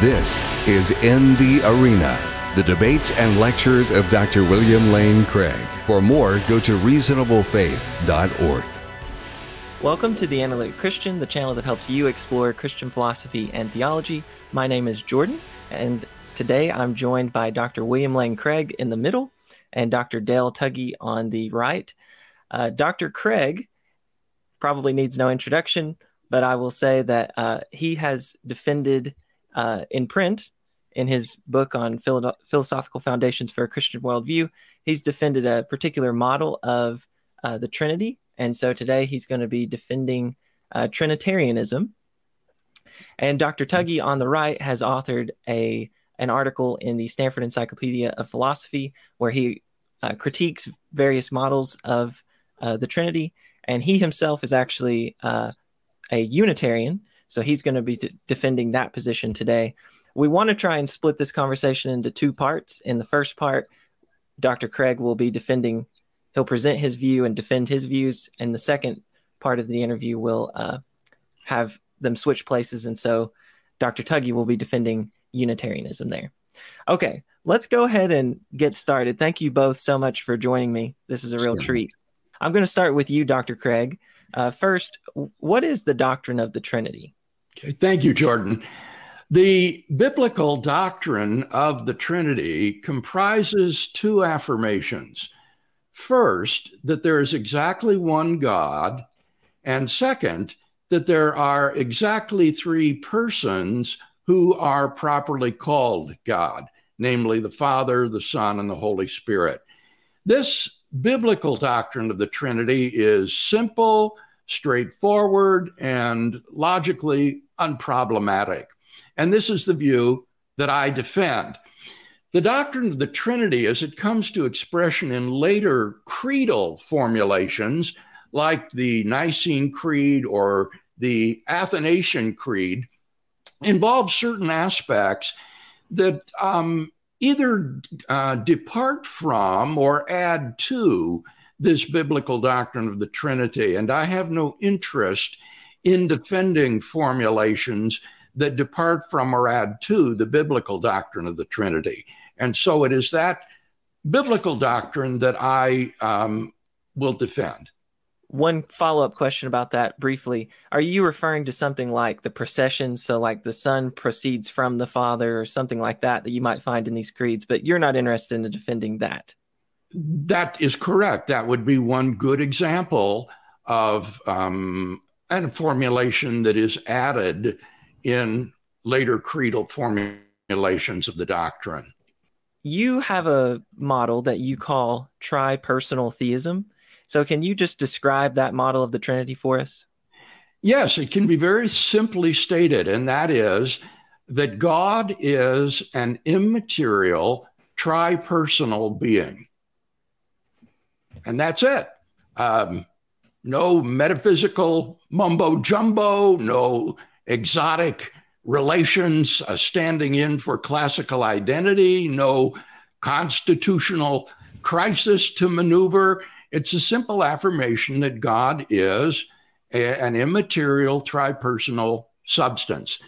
This is In the Arena, the debates and lectures of Dr. William Lane Craig. For more, go to reasonablefaith.org. Welcome to the Analytic Christian, the channel that helps you explore Christian philosophy and theology. My name is Jordan, and today I'm joined by Dr. William Lane Craig in the middle and Dr. Dale Tuggy on the right. Uh, Dr. Craig probably needs no introduction, but I will say that uh, he has defended uh, in print in his book on philo- philosophical foundations for a Christian worldview. He's defended a particular model of uh, the Trinity, and so today he's going to be defending uh, Trinitarianism. And Dr. Tuggy on the right has authored a an article in the Stanford Encyclopedia of Philosophy where he uh, critiques various models of uh, the Trinity, and he himself is actually uh, a Unitarian, so he's going to be d- defending that position today. We want to try and split this conversation into two parts. In the first part, Dr. Craig will be defending, he'll present his view and defend his views. And the second part of the interview will uh, have them switch places. And so Dr. Tuggy will be defending Unitarianism there. Okay, let's go ahead and get started. Thank you both so much for joining me. This is a real sure. treat. I'm going to start with you, Dr. Craig. Uh, first, what is the doctrine of the Trinity? Thank you, Jordan. The biblical doctrine of the Trinity comprises two affirmations. First, that there is exactly one God, and second, that there are exactly three persons who are properly called God, namely the Father, the Son, and the Holy Spirit. This biblical doctrine of the Trinity is simple, straightforward, and logically unproblematic. And this is the view that I defend. The doctrine of the Trinity, as it comes to expression in later creedal formulations, like the Nicene Creed or the Athanasian Creed, involves certain aspects that um, either uh, depart from or add to this biblical doctrine of the Trinity. And I have no interest in defending formulations that depart from or add to the biblical doctrine of the Trinity. And so it is that biblical doctrine that I um, will defend. One follow up question about that briefly. Are you referring to something like the procession? So, like the Son proceeds from the Father or something like that that you might find in these creeds, but you're not interested in defending that? That is correct. That would be one good example of um, a formulation that is added in later creedal formulations of the doctrine. You have a model that you call tri-personal theism. So, can you just describe that model of the Trinity for us? Yes, it can be very simply stated, and that is that God is an immaterial, tri-personal being. And that's it. Um, no metaphysical mumbo jumbo, no exotic relations uh, standing in for classical identity, no constitutional crisis to maneuver. It's a simple affirmation that God is a, an immaterial, tripersonal substance.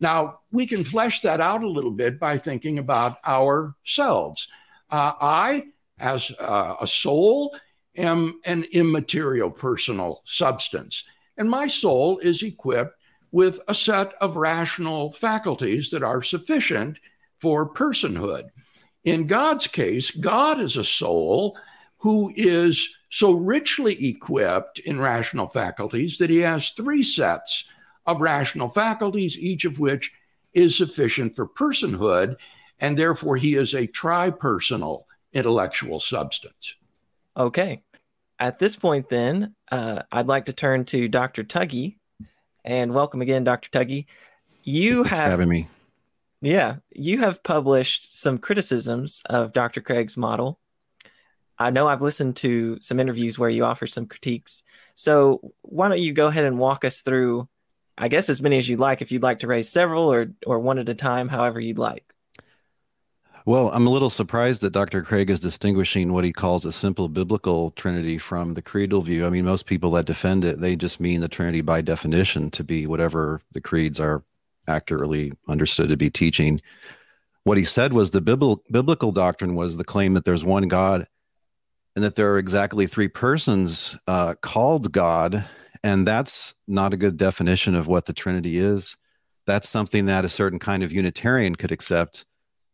Now, we can flesh that out a little bit by thinking about ourselves. Uh, I, as uh, a soul, am an immaterial personal substance. And my soul is equipped with a set of rational faculties that are sufficient for personhood. In God's case, God is a soul who is so richly equipped in rational faculties that he has three sets of rational faculties, each of which is sufficient for personhood, and therefore he is a tri-personal intellectual substance. Okay. At this point, then, uh, I'd like to turn to Dr. Tuggy, and welcome again, Dr. Tuggy. You Thanks have having me. Yeah, you have published some criticisms of Dr. Craig's model I know I've listened to some interviews where you offer some critiques. So why don't you go ahead and walk us through, I guess, as many as you'd like, if you'd like to raise several or, or one at a time, however you'd like. Well, I'm a little surprised that Dr. Craig is distinguishing what he calls a simple biblical Trinity from the creedal view. I mean, most people that defend it, they just mean the Trinity by definition to be whatever the creeds are accurately understood to be teaching. What he said was the biblical, biblical doctrine was the claim that there's one God and that there are exactly three persons uh, called God. And that's not a good definition of what the Trinity is. That's something that a certain kind of Unitarian could accept.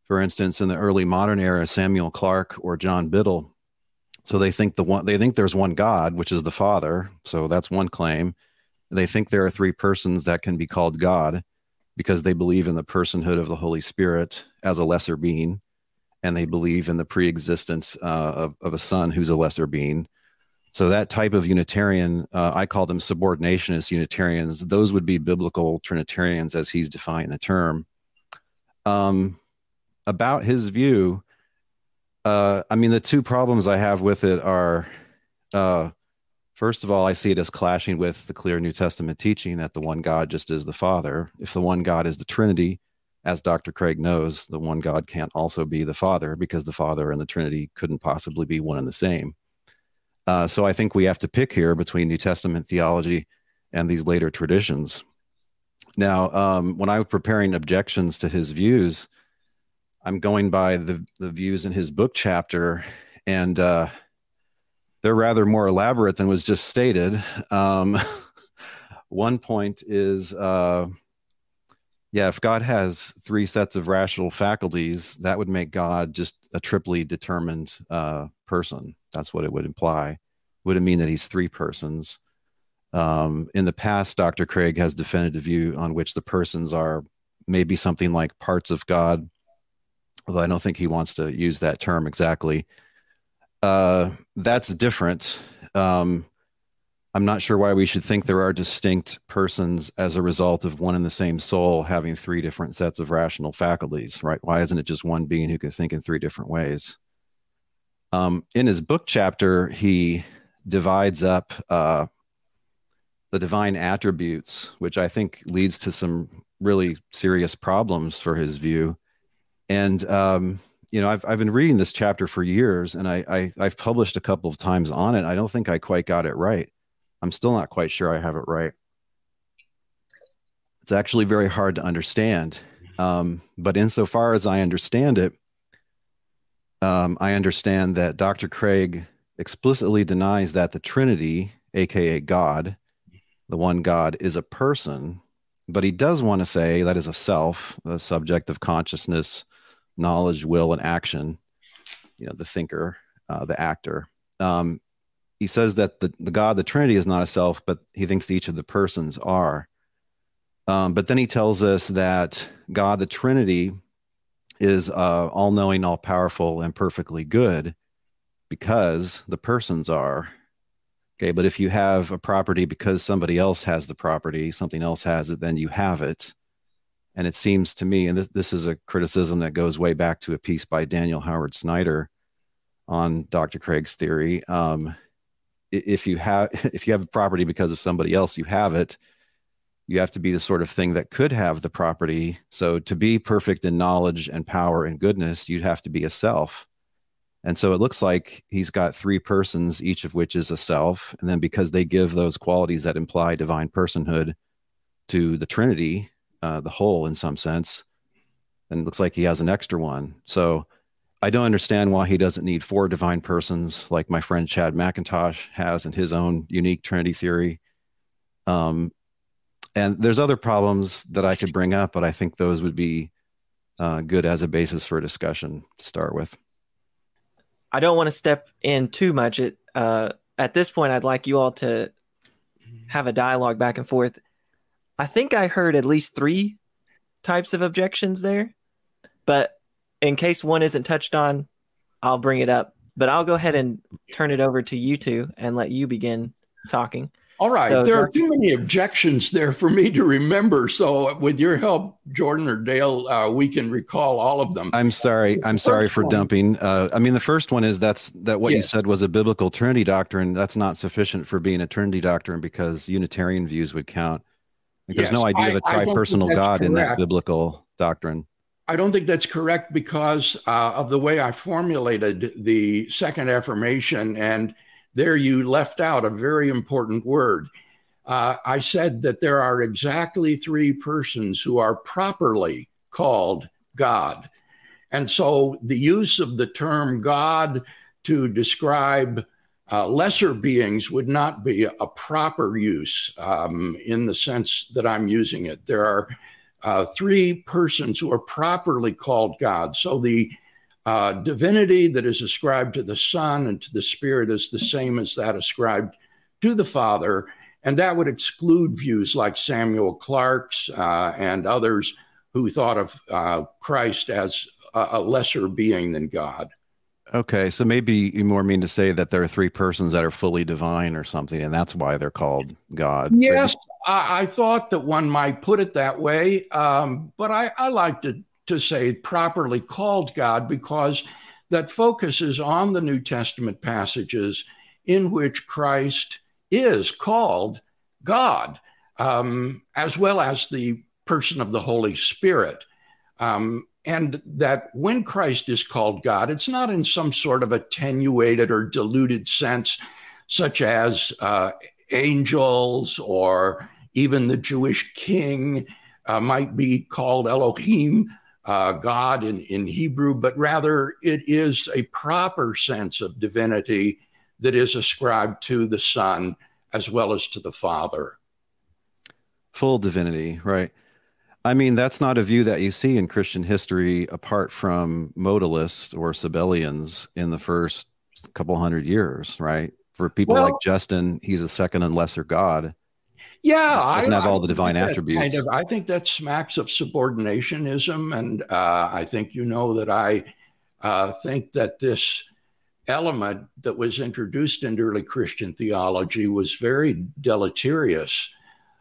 For instance, in the early modern era, Samuel Clarke or John Biddle. So they think the one they think there's one God, which is the Father. So that's one claim. They think there are three persons that can be called God because they believe in the personhood of the Holy Spirit as a lesser being and they believe in the pre-existence uh, of, of, a son who's a lesser being. So that type of Unitarian, uh, I call them subordinationist Unitarians. Those would be biblical Trinitarians as he's defining the term. Um, about his view, uh, I mean, the two problems I have with it are, uh, first of all, I see it as clashing with the clear New Testament teaching that the one God just is the Father. If the one God is the Trinity, as Dr. Craig knows, the one God can't also be the Father because the Father and the Trinity couldn't possibly be one and the same. Uh, so I think we have to pick here between New Testament theology and these later traditions. Now, um, when I was preparing objections to his views, I'm going by the, the views in his book chapter, and uh, they're rather more elaborate than was just stated. Um, one point is uh, yeah, if God has three sets of rational faculties, that would make God just a triply determined uh, person. That's what it would imply. Would it mean that he's three persons? Um, in the past, Dr. Craig has defended a view on which the persons are maybe something like parts of God, although I don't think he wants to use that term exactly. Uh, that's different. Um, I'm not sure why we should think there are distinct persons as a result of one and the same soul having three different sets of rational faculties, right? Why isn't it just one being who can think in three different ways? Um, in his book chapter, he divides up uh, the divine attributes, which I think leads to some really serious problems for his view. And um, you know, I've I've been reading this chapter for years, and I, I I've published a couple of times on it. I don't think I quite got it right. I'm still not quite sure I have it right. It's actually very hard to understand. Um, but insofar as I understand it, um, I understand that Dr. Craig explicitly denies that the Trinity, aka God, the one God, is a person, but he does want to say that is a self, the subject of consciousness, knowledge, will, and action. You know, the thinker, uh, the actor. Um, he says that the, the God, the Trinity, is not a self, but he thinks each of the persons are. Um, but then he tells us that God, the Trinity, is uh, all knowing, all powerful, and perfectly good because the persons are. Okay, but if you have a property because somebody else has the property, something else has it, then you have it. And it seems to me, and this, this is a criticism that goes way back to a piece by Daniel Howard Snyder on Dr. Craig's theory. Um, if you have if you have a property because of somebody else you have it you have to be the sort of thing that could have the property so to be perfect in knowledge and power and goodness you'd have to be a self and so it looks like he's got three persons each of which is a self and then because they give those qualities that imply divine personhood to the trinity uh, the whole in some sense And it looks like he has an extra one so I don't understand why he doesn't need four divine persons like my friend Chad McIntosh has in his own unique Trinity theory. Um, and there's other problems that I could bring up, but I think those would be uh, good as a basis for a discussion to start with. I don't want to step in too much. It, uh, at this point, I'd like you all to have a dialogue back and forth. I think I heard at least three types of objections there, but in case one isn't touched on, I'll bring it up. But I'll go ahead and turn it over to you two and let you begin talking. All right. So, there are too many objections there for me to remember. So, with your help, Jordan or Dale, uh, we can recall all of them. I'm sorry. I'm sorry for one, dumping. Uh, I mean, the first one is that's that what yes. you said was a biblical Trinity doctrine. That's not sufficient for being a Trinity doctrine because Unitarian views would count. Like, there's yes, no idea of a tri-personal God correct. in that biblical doctrine. I don't think that's correct because uh, of the way I formulated the second affirmation. And there you left out a very important word. uh, I said that there are exactly three persons who are properly called God. And so the use of the term God to describe uh, lesser beings would not be a proper use um, in the sense that I'm using it. There are uh, three persons who are properly called God. So the uh, divinity that is ascribed to the Son and to the Spirit is the same as that ascribed to the Father. And that would exclude views like Samuel Clarke's uh, and others who thought of uh, Christ as a lesser being than God. Okay, so maybe you more mean to say that there are three persons that are fully divine or something, and that's why they're called God. Yes, I, I thought that one might put it that way, um, but I, I like to, to say properly called God because that focuses on the New Testament passages in which Christ is called God, um, as well as the person of the Holy Spirit. Um, and that when Christ is called God, it's not in some sort of attenuated or diluted sense, such as uh, angels or even the Jewish king uh, might be called Elohim, uh, God in, in Hebrew, but rather it is a proper sense of divinity that is ascribed to the Son as well as to the Father. Full divinity, right? I mean, that's not a view that you see in Christian history apart from modalists or Sabellians in the first couple hundred years, right? For people well, like Justin, he's a second and lesser God. Yeah, doesn't I, have all the divine attributes. Kind of, I think that smacks of subordinationism, and uh, I think you know that I uh, think that this element that was introduced into early Christian theology was very deleterious.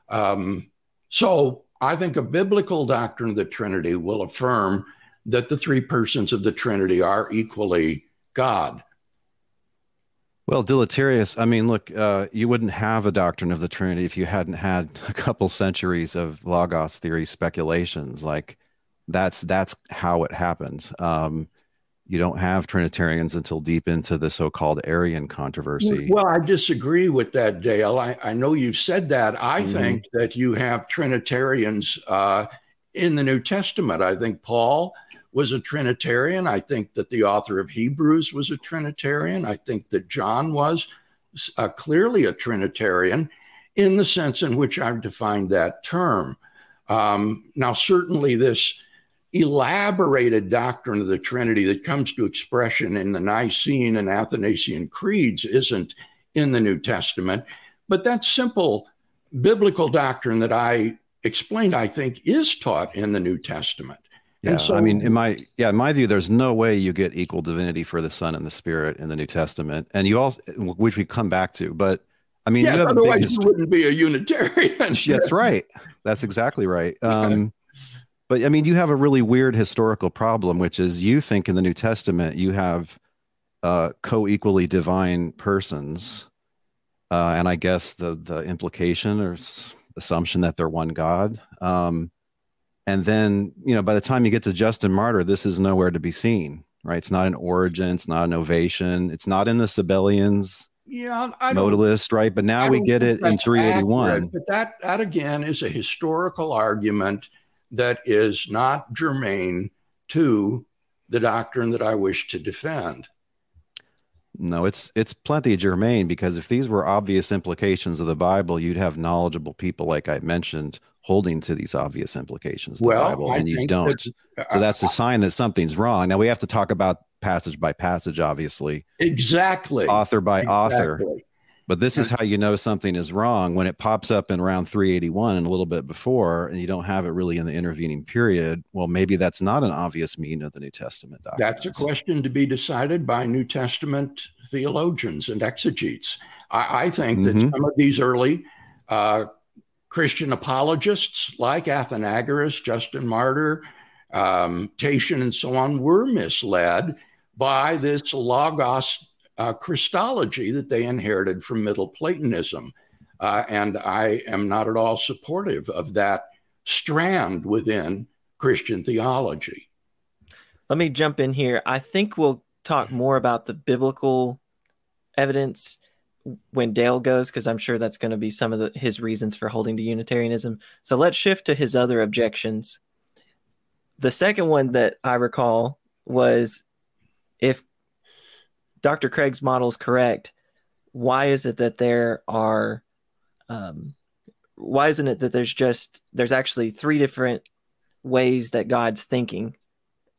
Um, so I think a biblical doctrine of the Trinity will affirm that the three persons of the Trinity are equally God. Well, deleterious. I mean, look, uh, you wouldn't have a doctrine of the Trinity if you hadn't had a couple centuries of logos theory speculations. Like, that's that's how it happened. Um, you don't have Trinitarians until deep into the so-called Arian controversy. Well, I disagree with that, Dale. I, I know you've said that. I mm-hmm. think that you have Trinitarians uh, in the New Testament. I think Paul was a Trinitarian. I think that the author of Hebrews was a Trinitarian. I think that John was uh, clearly a Trinitarian in the sense in which I've defined that term. Um, now, certainly, this elaborated doctrine of the Trinity that comes to expression in the Nicene and Athanasian creeds isn't in the New Testament. But that simple biblical doctrine that I explained, I think, is taught in the New Testament. Yeah, so, I mean, in my yeah, in my view, there's no way you get equal divinity for the Son and the Spirit in the New Testament, and you also, which we come back to, but I mean, yes, you otherwise you wouldn't be a Unitarian. That's right. That's exactly right. Um, but I mean, you have a really weird historical problem, which is you think in the New Testament you have uh, co-equally divine persons, uh, and I guess the the implication or assumption that they're one God. Um, and then you know, by the time you get to Justin Martyr, this is nowhere to be seen. Right? It's not an Origen. It's not in Novatian. It's not in the Sabellians. Yeah, I modalist, right? But now we get it in 381. Accurate, but that that again is a historical argument that is not germane to the doctrine that I wish to defend. No, it's it's plenty germane because if these were obvious implications of the Bible, you'd have knowledgeable people, like I mentioned, holding to these obvious implications of well, the Bible, and you don't. That, uh, so that's a sign that something's wrong. Now we have to talk about passage by passage, obviously. Exactly. Author by exactly. author. But this is how you know something is wrong when it pops up in round 381 and a little bit before, and you don't have it really in the intervening period. Well, maybe that's not an obvious meaning of the New Testament documents. That's a question to be decided by New Testament theologians and exegetes. I, I think that mm-hmm. some of these early uh, Christian apologists like Athenagoras, Justin Martyr, um, Tatian, and so on were misled by this logos uh, Christology that they inherited from Middle Platonism. Uh, and I am not at all supportive of that strand within Christian theology. Let me jump in here. I think we'll talk more about the biblical evidence when Dale goes because I'm sure that's going to be some of the, his reasons for holding to Unitarianism. So let's shift to his other objections. The second one that I recall was if Dr. Craig's model is correct, why is it that there are um, why isn't it that there's just there's actually three different ways that God's thinking?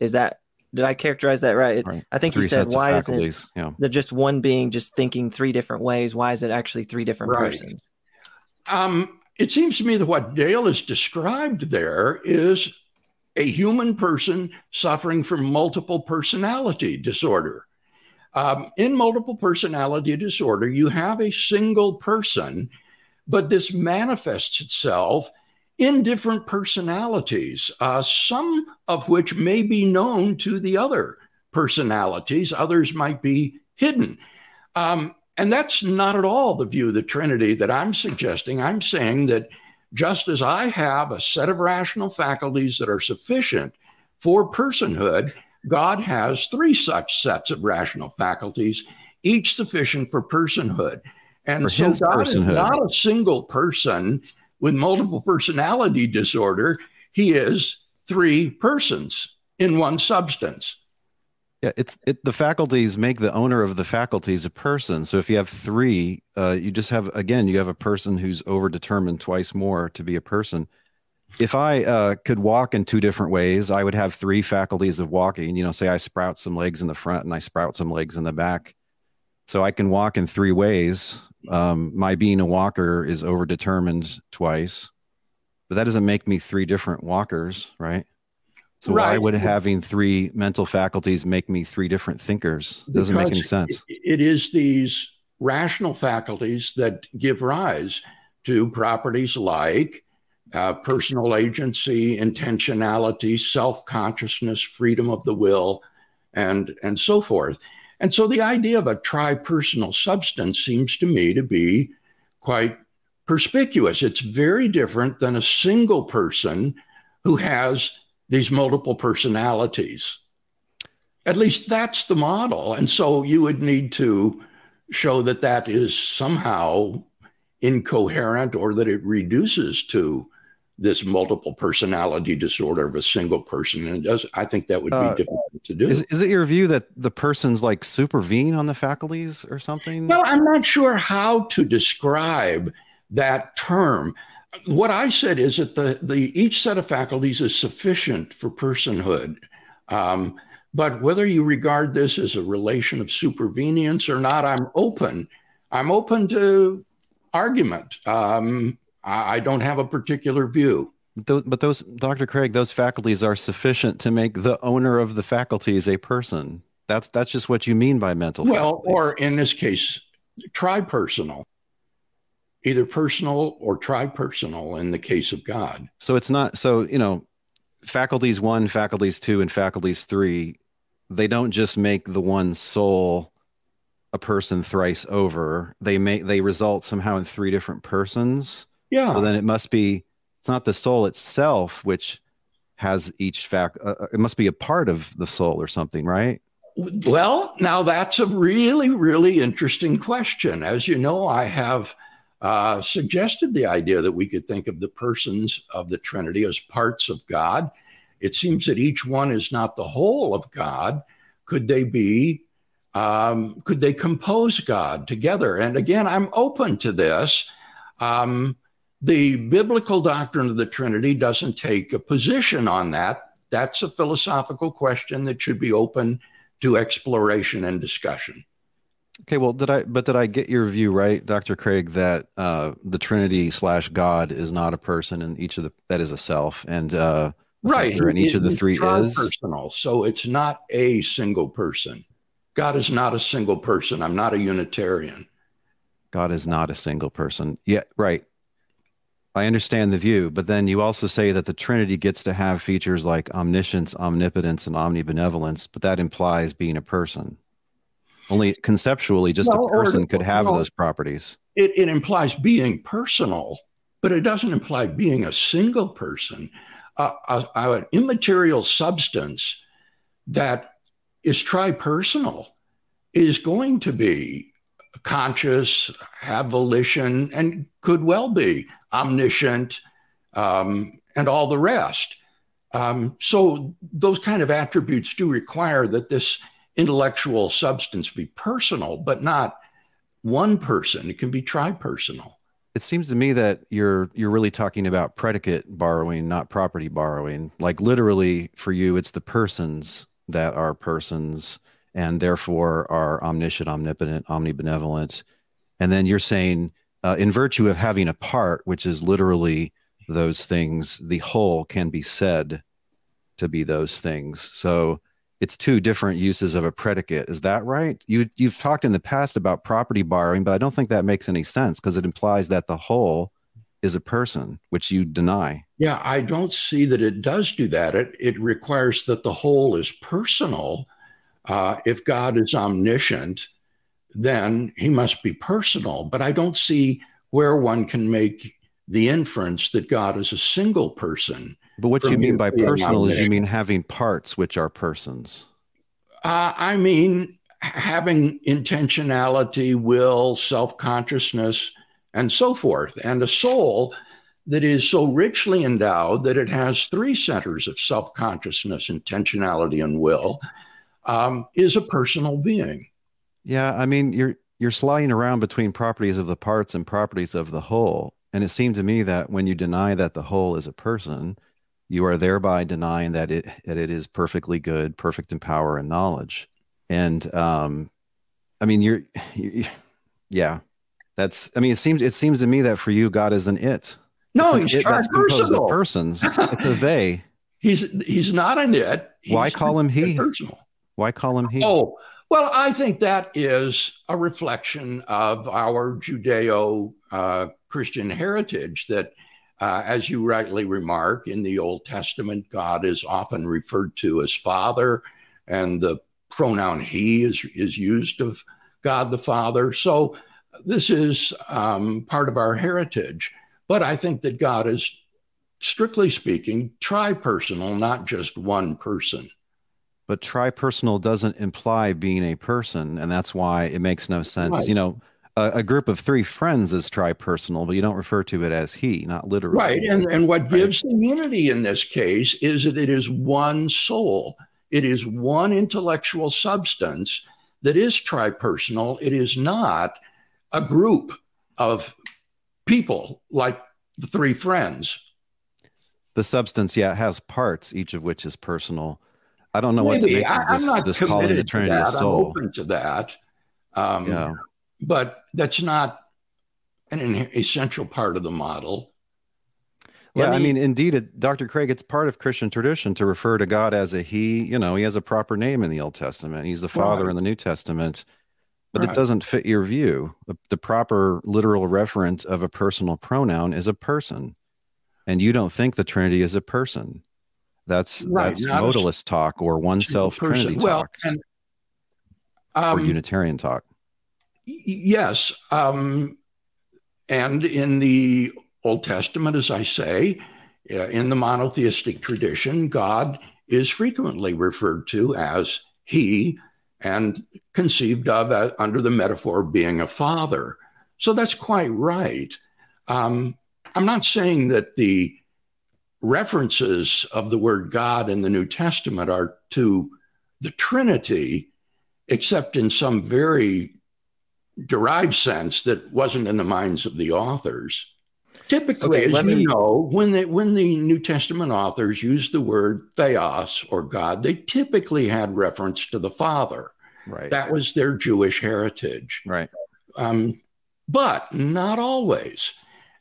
Is that did I characterize that right? right. I think three you said why isn't it yeah. just one being just thinking three different ways? Why is it actually three different right. persons? Um, it seems to me that what Dale has described there is a human person suffering from multiple personality disorder. Um, in multiple personality disorder, you have a single person but this manifests itself in different personalities, uh, some of which may be known to the other personalities, others might be hidden. Um, and that's not at all the view of the Trinity that I'm suggesting. I'm saying that just as I have a set of rational faculties that are sufficient for personhood, God has three such sets of rational faculties, each sufficient for personhood. And for so God personhood. is not a single person with multiple personality disorder. He is three persons in one substance. Yeah, it's it, the faculties make the owner of the faculties a person. So if you have three, uh, you just have again you have a person who's overdetermined twice more to be a person. If I uh, could walk in two different ways, I would have three faculties of walking. You know, say I sprout some legs in the front and I sprout some legs in the back. So I can walk in three ways um, my being a walker is overdetermined twice, but that doesn't make me three different walkers, right? So right. why would having three mental faculties make me three different thinkers? Doesn't because make any sense. It is these rational faculties that give rise to properties like uh, personal agency, intentionality, self consciousness, freedom of the will, and and so forth. And so the idea of a tri personal substance seems to me to be quite perspicuous. It's very different than a single person who has these multiple personalities. At least that's the model. And so you would need to show that that is somehow incoherent or that it reduces to this multiple personality disorder of a single person and does i think that would be uh, difficult to do. is, is it your view that the person's like supervene on the faculties or something? Well i'm not sure how to describe that term. What i said is that the, the each set of faculties is sufficient for personhood. Um, but whether you regard this as a relation of supervenience or not i'm open. I'm open to argument. Um, I, don't have a particular view. But those, Dr. Craig, those faculties are sufficient to make the owner of the faculties a person. That's that's just what you mean by mental. Well, faculties. or in this case, tripersonal, either personal or tripersonal in the case of God. So it's not so you know, faculties one, faculties two, and faculties three. They don't just make the one soul a person thrice over. They make they result somehow in three different persons yeah. So then it must be, it's not the soul itself, which has each fact, uh, uh, it must be a part of the soul or something, right? Well, now that's a really, really interesting question. As you know, I have uh, suggested the idea that we could think of the persons of the Trinity as parts of God. It seems that each one is not the whole of God. Could they be? Um, could they compose God together? And again, I'm open to this. Um, the biblical doctrine of the Trinity doesn't take a position on that. That's a philosophical question that should be open to exploration and discussion. Okay, well, did I? But did I get your view right, Dr. Craig, that uh, the Trinity slash God is not a person, and each of the that is a self, and uh, right, and each it, of the three is personal. So it's not a single person. God is not a single person. I'm not a Unitarian. God is not a single person. Yeah, right. I understand the view, but then you also say that the Trinity gets to have features like omniscience, omnipotence, and omnibenevolence, but that implies being a person. Only conceptually, just well, a person or, could have those properties. It, it implies being personal, but it doesn't imply being a single person. Uh, a, an immaterial substance that is tripersonal is going to be conscious, have volition, and could well be omniscient, um, and all the rest. Um, so those kind of attributes do require that this intellectual substance be personal, but not one person. It can be tripersonal. It seems to me that you're you're really talking about predicate borrowing, not property borrowing. Like literally for you, it's the persons that are persons and therefore are omniscient, omnipotent, omnibenevolent. And then you're saying, uh, in virtue of having a part, which is literally those things, the whole can be said to be those things. So it's two different uses of a predicate. Is that right? You you've talked in the past about property borrowing, but I don't think that makes any sense because it implies that the whole is a person, which you deny. Yeah, I don't see that it does do that. It it requires that the whole is personal. Uh, if God is omniscient, then he must be personal. But I don't see where one can make the inference that God is a single person. But what you mean by personal is you mean having parts which are persons. Uh, I mean having intentionality, will, self consciousness, and so forth, and a soul that is so richly endowed that it has three centers of self consciousness, intentionality, and will, um, is a personal being. Yeah, I mean you're you're sliding around between properties of the parts and properties of the whole. And it seemed to me that when you deny that the whole is a person, you are thereby denying that it that it is perfectly good, perfect in power and knowledge. And um, I mean, you're, you, yeah, that's. I mean, it seems it seems to me that for you, God is an it. No, he's it that's composed of persons. It's a they. he's he's not an it. He's Why call him he? Personal. Why call him he? Oh, well, I think that is a reflection of our Judeo uh, Christian heritage that, uh, as you rightly remark, in the Old Testament, God is often referred to as Father, and the pronoun He is, is used of God the Father. So this is um, part of our heritage. But I think that God is, strictly speaking, tri-personal, not just one person. But tri-personal doesn't imply being a person, and that's why it makes no sense. Right. You know, a, a, group of three friends is tri-personal, but you don't refer to it as he, not literally. Right, and and what gives the unity in this case is that it is one soul. It is one intellectual substance that is tri-personal. It is not a group of people like the three friends. The substance, yeah, has parts, each of which is personal I don't know Maybe. what to make of this, this calling the Trinity of soul. I'm open to that. Um, yeah. But that's not an essential part of the model. Yeah, me, I mean, indeed, it, Dr. Craig, it's part of Christian tradition to refer to God as a He. You know, He has a proper name in the Old Testament. He's the Father right. in the New Testament, but right. it doesn't fit your view. The, the proper literal reference of a personal pronoun is a person, and you don't think the Trinity is a person. That's right, that's modalist talk or one self Trinity well, talk, and, um, or Unitarian talk. Yes, um, and in the Old Testament, as I say, uh, in the monotheistic tradition, God is frequently referred to as He and conceived of uh, under the metaphor of being a father. So that's quite right. Um, I'm not saying that the references of the word God in the New Testament are to the Trinity, except in some very derived sense that wasn't in the minds of the authors. Typically, okay, as you me... know, when they, when the New Testament authors used the word theos or God, they typically had reference to the Father. Right. That was their Jewish heritage. Right. Um, but not always.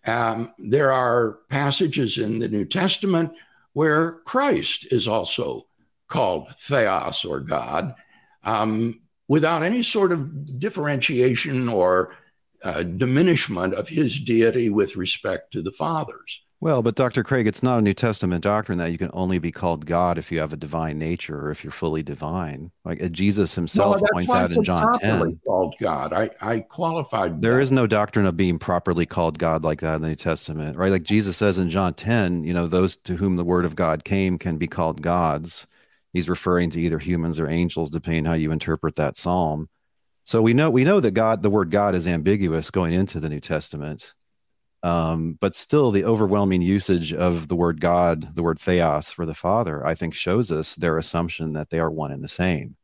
Um, there are passages in the New Testament where Christ is also called Theos or God um, without any sort of differentiation or uh, diminishment of his deity with respect to the fathers. Well, but Dr. Craig, it's not a New Testament doctrine that you can only be called God if you have a divine nature or if you're fully divine. Like uh, Jesus himself no, points out in John 10. Called God. I, I qualified. There that. is no doctrine of being properly called God like that in the New Testament, right? Like Jesus says in John 10, you know, those to whom the word of God came can be called gods. He's referring to either humans or angels, depending how you interpret that psalm. So we know we know that God, the word God, is ambiguous going into the New Testament. Um, but still, the overwhelming usage of the word God, the word theos for the Father, I think shows us their assumption that they are one and the same.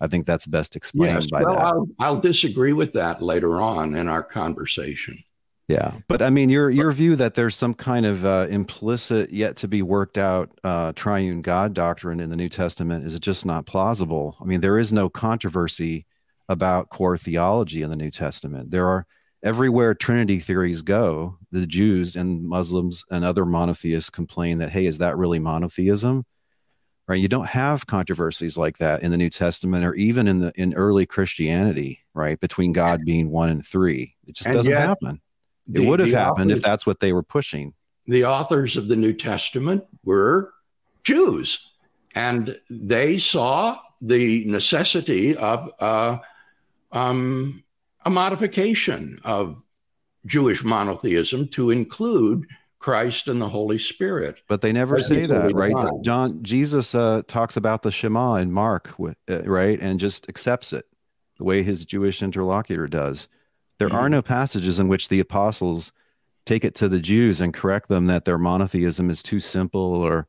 I think that's best explained yes, by well, that. I'll, I'll disagree with that later on in our conversation. Yeah, but I mean, your your view that there's some kind of uh, implicit, yet to be worked out, uh, triune God doctrine in the New Testament is just not plausible. I mean, there is no controversy about core theology in the New Testament. There are everywhere Trinity theories go, the Jews and Muslims and other monotheists complain that, hey, is that really monotheism? right? You don't have controversies like that in the new testament or even in the in early christianity right? Between god being one and three. It just and doesn't happen. It would have happened authors, if that's what they were pushing. The authors of the new testament were jews and they saw the necessity of uh, um, a modification of jewish monotheism to include Christ and the Holy Spirit. But they never say that, right? Divine. John Jesus uh, talks about the Shema in Mark, uh, right, and just accepts it the way his Jewish interlocutor does. There mm-hmm. are no passages in which the apostles take it to the Jews and correct them that their monotheism is too simple or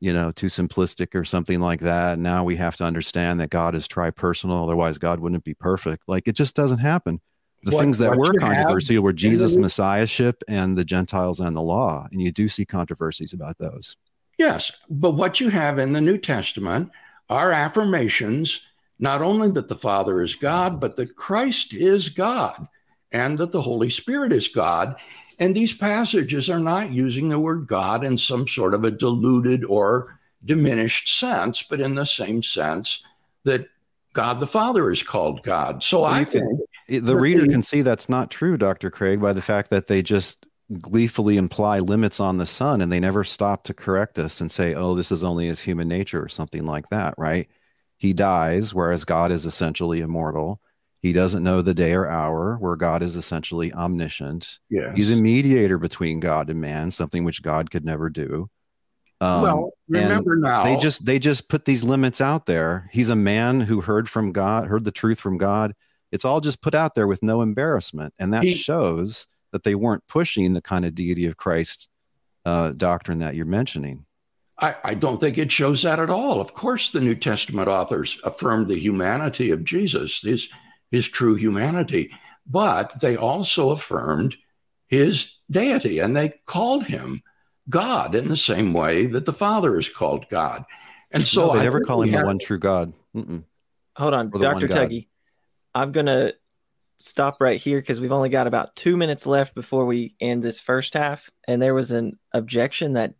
you know too simplistic or something like that. Now we have to understand that God is tri-personal, otherwise God wouldn't be perfect. Like it just doesn't happen the what, things that were controversial were Jesus' messiahship and the Gentiles and the law. And you do see controversies about those. Yes. But what you have in the New Testament are affirmations not only that the Father is God, but that Christ is God and that the Holy Spirit is God. And these passages are not using the word God in some sort of a diluted or diminished sense, but in the same sense that God the Father is called God. So well, I think the reader can see that's not true, Dr. Craig, by the fact that they just gleefully imply limits on the son and they never stop to correct us and say, oh, this is only his human nature or something like that, right? He dies, whereas God is essentially immortal. He doesn't know the day or hour, where God is essentially omniscient. Yes. He's a mediator between God and man, something which God could never do. Um, well, remember now they just they just put these limits out there. He's a man who heard from God, heard the truth from God. It's all just put out there with no embarrassment, and that he, shows that they weren't pushing the kind of deity of Christ uh, doctrine that you're mentioning. I, I don't think it shows that at all. Of course, the New Testament authors affirmed the humanity of Jesus, his his true humanity, but they also affirmed his deity, and they called him God in the same way that the Father is called God. And so no, they I never call him have... the one true God. Mm-mm. Hold on, Dr. Tuggy. I'm going to stop right here because we've only got about two minutes left before we end this first half. And there was an objection that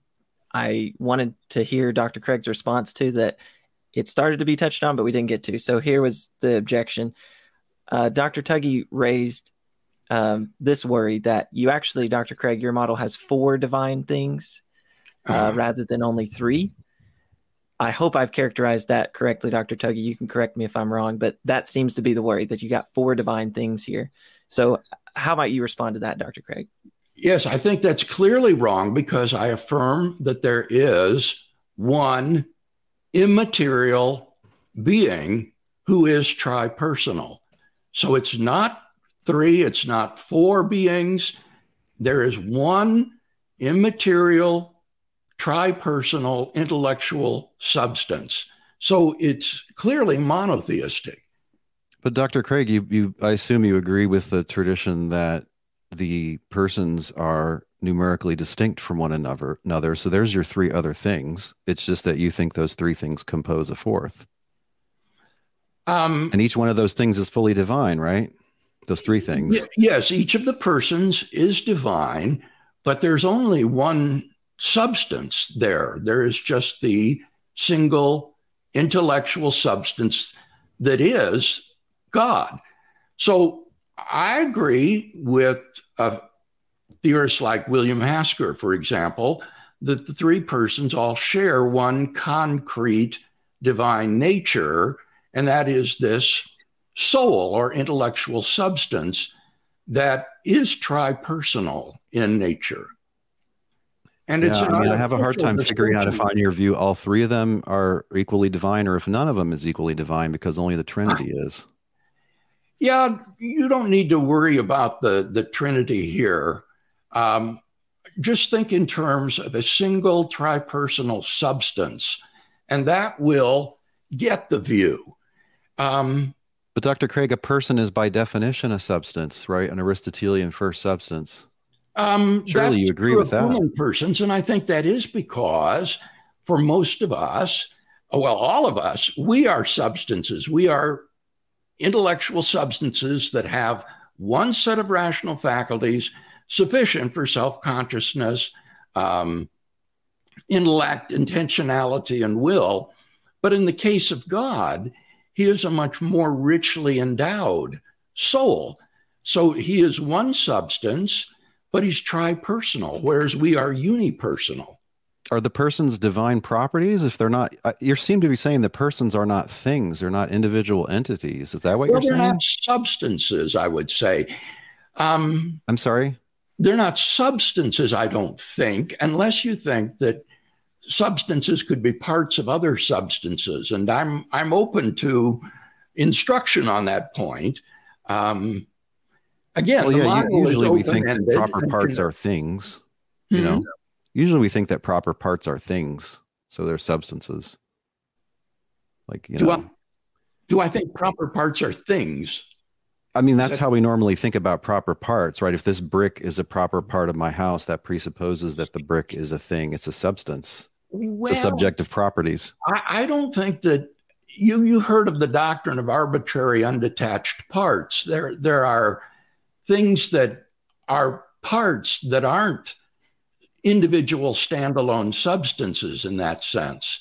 I wanted to hear Dr. Craig's response to that it started to be touched on, but we didn't get to. So here was the objection. Uh, Dr. Tuggy raised um, this worry that you actually, Dr. Craig, your model has four divine things uh, uh, rather than only three. I hope I've characterized that correctly, Dr. Tuggy. You can correct me if I'm wrong, but that seems to be the worry that you got four divine things here. So, how might you respond to that, Dr. Craig? Yes, I think that's clearly wrong because I affirm that there is one immaterial being who is tripersonal. So it's not three, it's not four beings. There is one immaterial, tripersonal, intellectual substance. So it's clearly monotheistic. But Dr. Craig, you, you I assume you agree with the tradition that the persons are numerically distinct from one another another so there's your three other things it's just that you think those three things compose a fourth um, and each one of those things is fully divine right those three things. Yes, each of the persons is divine, but there's only one substance there. There is just the single intellectual substance that is God. So I agree with a theorist like William Hasker, for example, that the three persons all share one concrete divine nature, and that is this soul or intellectual substance that is tripersonal in nature. And yeah, it's I mean, I have a hard time figuring out if, on your view, all three of them are equally divine, or if none of them is equally divine, because only the Trinity is. Yeah, you don't need to worry about the, the Trinity here. Um, just think in terms of a single tripersonal substance, and that will get the view. Um, but Dr. Craig, a person is by definition a substance, right? An Aristotelian first substance. Um, Surely you agree with that. Persons, and I think that is because for most of us, well, all of us, we are substances. We are intellectual substances that have one set of rational faculties sufficient for self consciousness, um, intellect, intentionality, and will. But in the case of God, he is a much more richly endowed soul. So he is one substance, but he's tripersonal, whereas we are unipersonal. Are the persons divine properties? If they're not, uh, you seem to be saying the persons are not things; they're not individual entities. Is that what well, you're saying? They're not substances, I would say. Um, I'm sorry they're not substances, I don't think, unless you think that substances could be parts of other substances. And I'm I'm open to instruction on that point. Um, again, well, yeah, usually we think that proper parts can, are things. You hmm know, usually we think that proper parts are things, so they're substances. Like you do know, I, do I think proper parts are things? I mean, that's how we normally think about proper parts, right? If this brick is a proper part of my house, that presupposes that the brick is a thing, it's a substance, well, it's a subjective properties. I, I don't think that you you heard of the doctrine of arbitrary undetached parts. There there are things that are parts that aren't individual standalone substances in that sense.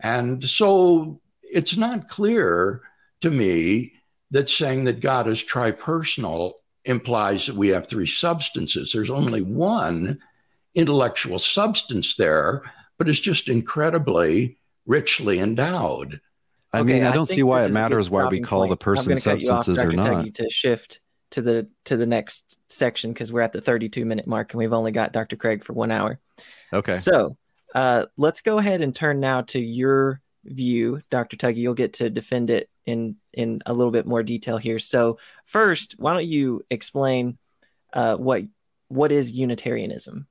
And so it's not clear to me that saying that God is tripersonal implies that we have three substances. There's only one intellectual substance there, but it's just incredibly richly endowed. I okay, mean, I don't see why it matters why we call point. the person substances off, or not. To shift to the to the next section because we're at the 32 minute mark and we've only got Dr. Craig for one hour. Okay. So uh, let's go ahead and turn now to your view, Dr. Tuggy. You'll get to defend it in in a little bit more detail here. So first, why don't you explain uh, what what is Unitarianism?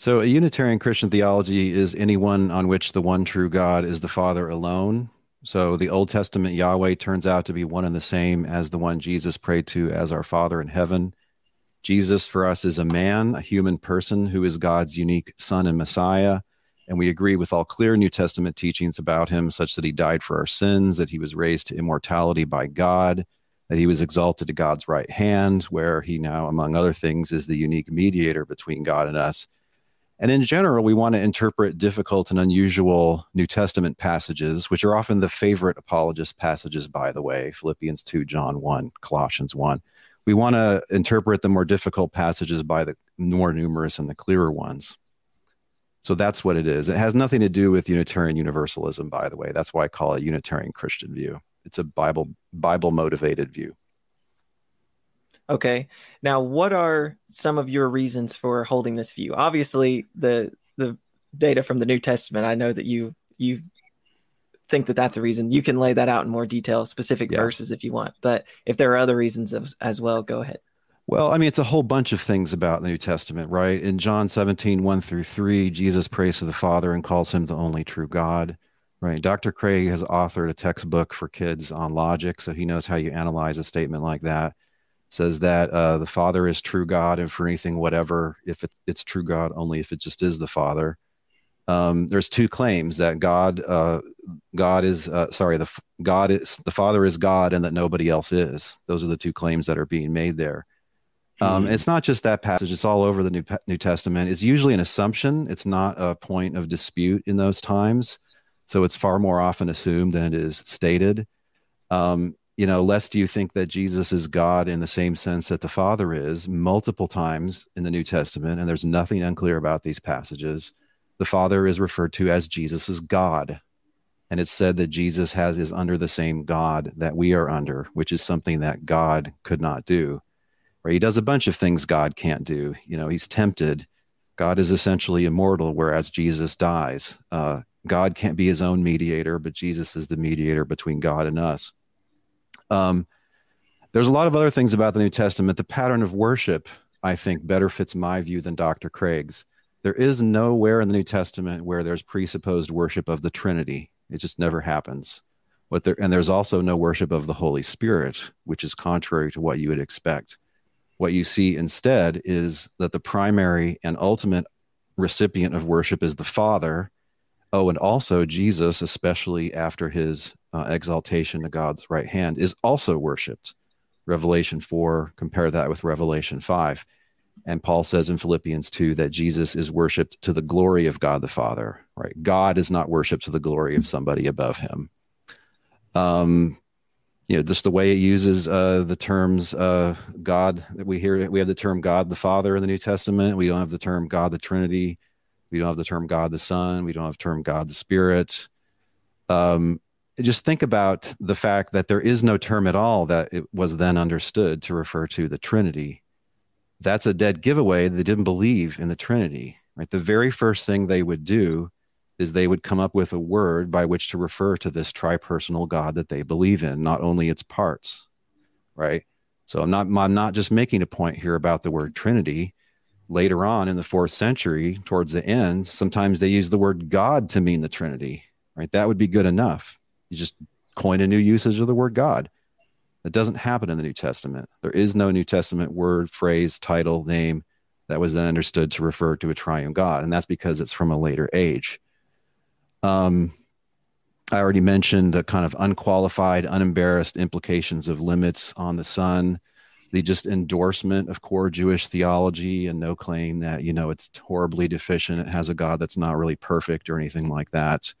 So a Unitarian Christian theology is anyone on which the one true God is the Father alone. So the Old Testament Yahweh turns out to be one and the same as the one Jesus prayed to as our Father in heaven. Jesus for us is a man, a human person who is God's unique Son and Messiah. And we agree with all clear New Testament teachings about him, such that he died for our sins, that he was raised to immortality by God, that he was exalted to God's right hand, where he now, among other things, is the unique mediator between God and us. And in general, we want to interpret difficult and unusual New Testament passages, which are often the favorite apologist passages, by the way Philippians 2, John 1, Colossians 1. We want to interpret the more difficult passages by the more numerous and the clearer ones. So that's what it is. It has nothing to do with Unitarian Universalism, by the way. That's why I call it Unitarian Christian view. It's a Bible Bible motivated view. Okay. Now, what are some of your reasons for holding this view? Obviously, the the data from the New Testament. I know that you you think that that's a reason. You can lay that out in more detail, specific yeah. verses if you want. But if there are other reasons as, as well, go ahead. Well, I mean, it's a whole bunch of things about the New Testament, right? In John 17, 1 through 3, Jesus prays to the Father and calls him the only true God, right? Dr. Craig has authored a textbook for kids on logic, so he knows how you analyze a statement like that. Says that uh, the Father is true God, and for anything, whatever, if it, it's true God only if it just is the Father. Um, there's two claims that God, uh, God is uh, sorry, the God is the Father is God, and that nobody else is. Those are the two claims that are being made there. Um, mm-hmm. It's not just that passage; it's all over the New, New Testament. It's usually an assumption; it's not a point of dispute in those times. So it's far more often assumed than it is stated. Um, you know, lest you think that Jesus is God in the same sense that the Father is, multiple times in the New Testament, and there's nothing unclear about these passages. The Father is referred to as Jesus is God. And it's said that Jesus has is under the same God that we are under, which is something that God could not do Right? he does a bunch of things God can't do. You know, he's tempted. God is essentially immortal, whereas Jesus dies. Uh, God can't be his own mediator, but Jesus is the mediator between God and us. Um, there's a lot of other things about the New Testament. The pattern of worship, I think, better fits my view than Dr. Craig's. There is nowhere in the New Testament where there's presupposed worship of the Trinity. It just never happens. What there, and there's also no worship of the Holy Spirit, which is contrary to what you would expect. What you see instead is that the primary and ultimate recipient of worship is the Father. Oh, and also Jesus, especially after his uh, exaltation to God's right hand, is also worshiped. Revelation 4, compare that with Revelation 5. And Paul says in Philippians 2 that Jesus is worshiped to the glory of God the Father, right? God is not worshiped to the glory of somebody above him. Um, you know, just the way it uses uh, the terms uh, God that we hear, we have the term God the Father in the New Testament. We don't have the term God the Trinity. We don't have the term God the Son. We don't have the term God the Spirit. Um, just think about the fact that there is no term at all that it was then understood to refer to the Trinity. That's a dead giveaway. They didn't believe in the Trinity. Right. The very first thing they would do is they would come up with a word by which to refer to this tripersonal God that they believe in, not only its parts. Right. So I'm not I'm not just making a point here about the word Trinity. Later on in the fourth century, towards the end, sometimes they use the word God to mean the Trinity. Right. That would be good enough you just coin a new usage of the word God. That doesn't happen in the New Testament. There is no New Testament word, phrase, title, name that was then understood to refer to a triune God. And that's because it's from a later age. Um, I already mentioned the kind of unqualified, unembarrassed implications of limits on the Son, the just endorsement of core Jewish theology and no claim that, you know, it's horribly deficient. It has a God that's not really perfect or anything like that.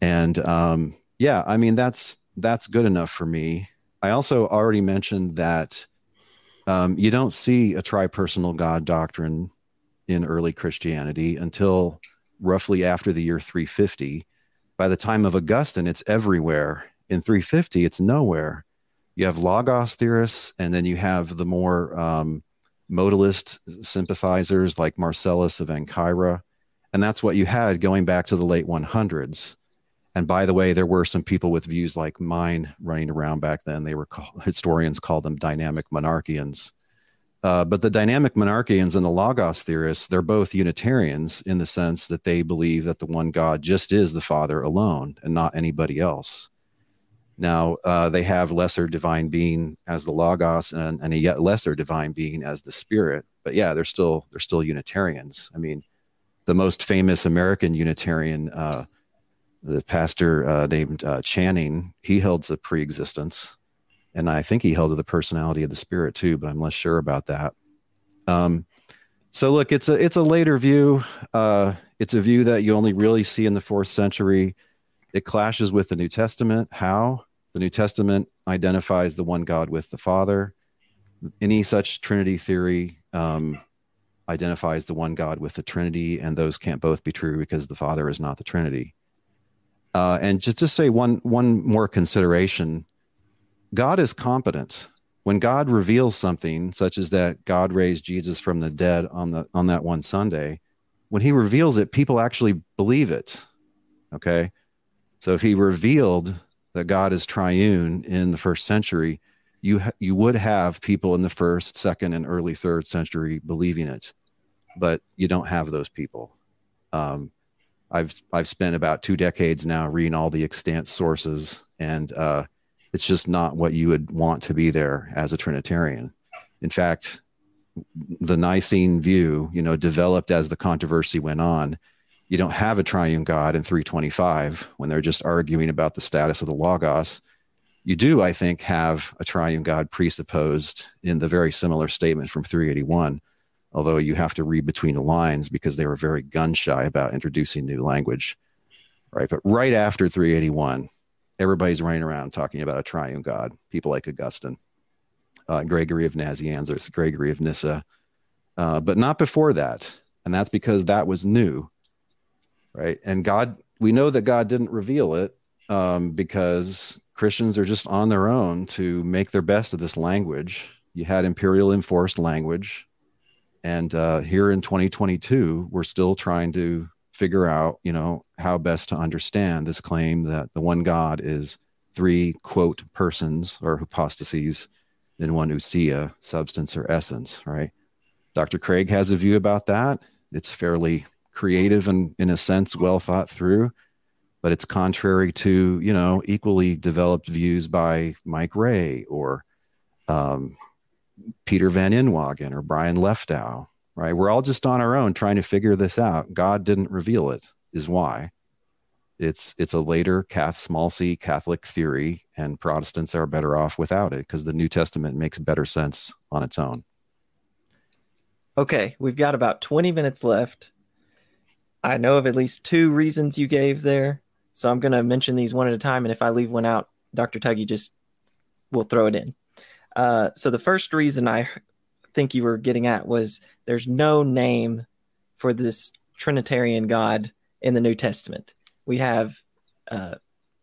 And um, yeah, I mean that's that's good enough for me. I also already mentioned that um, you don't see a tripersonal God doctrine in early Christianity until roughly after the year 350. By the time of Augustine, it's everywhere. In 350, it's nowhere. You have Logos theorists, and then you have the more um, modalist sympathizers like Marcellus of Ancyra. And that's what you had going back to the late 100s. And by the way, there were some people with views like mine running around back then. They were called, historians called them dynamic monarchians. Uh, but the dynamic monarchians and the Logos theorists, they're both Unitarians in the sense that they believe that the one God just is the Father alone and not anybody else. Now, uh, they have lesser divine being as the Logos and, and, a yet lesser divine being as the Spirit. But yeah, they're still they're still Unitarians. I mean, the most famous American Unitarian uh, the pastor uh, named uh, Channing, he held the pre-existence, and I think he held the personality of the spirit too, but I'm less sure about that. Um, so look, it's a it's a later view. Uh, it's a view that you only really see in the fourth century. It clashes with the New Testament. How the New Testament identifies the one God with the Father. Any such Trinity theory um, identifies the one God with the Trinity, and those can't both be true because the Father is not the Trinity. Uh, and just to say one one more consideration, God is competent. When God reveals something, such as that God raised Jesus from the dead on the on that one Sunday, when He reveals it, people actually believe it. Okay, so if He revealed that God is triune in the first century, you ha- you would have people in the first, second, and early third century believing it, but you don't have those people. Um, I've I've spent about two decades now reading all the extant sources, and uh, it's just not what you would want to be there as a Trinitarian. In fact, the Nicene view, you know, developed as the controversy went on. You don't have a triune God in 325 when they're just arguing about the status of the Logos. You do, I think, have a triune God presupposed in the very similar statement from 381 although you have to read between the lines because they were very gun shy about introducing new language. Right. But right after 381, everybody's running around talking about a triune God, people like Augustine, uh, Gregory of Nazianzus, Gregory of Nyssa, uh, but not before that. And that's because that was new. Right. And God, we know that God didn't reveal it um, because Christians are just on their own to make their best of this language. You had imperial enforced language and uh, here in 2022, we're still trying to figure out, you know, how best to understand this claim that the one God is three quote persons or hypostases in one ousia, substance or essence, right? Dr. Craig has a view about that. It's fairly creative and, in a sense, well thought through, but it's contrary to, you know, equally developed views by Mike Rea or um, Peter Van Inwagen or Brian Leftow, right? We're all just on our own trying to figure this out. God didn't reveal it, is why. It's it's a later Cath small c Catholic theory, and Protestants are better off without it because the New Testament makes better sense on its own. Okay, we've got about 20 minutes left. I know of at least two reasons you gave there. So I'm going to mention these one at a time. And if I leave one out, Dr. Tuggy just will throw it in. Uh, so the first reason I think you were getting at was there's no name for this Trinitarian God in the New Testament. We have, uh,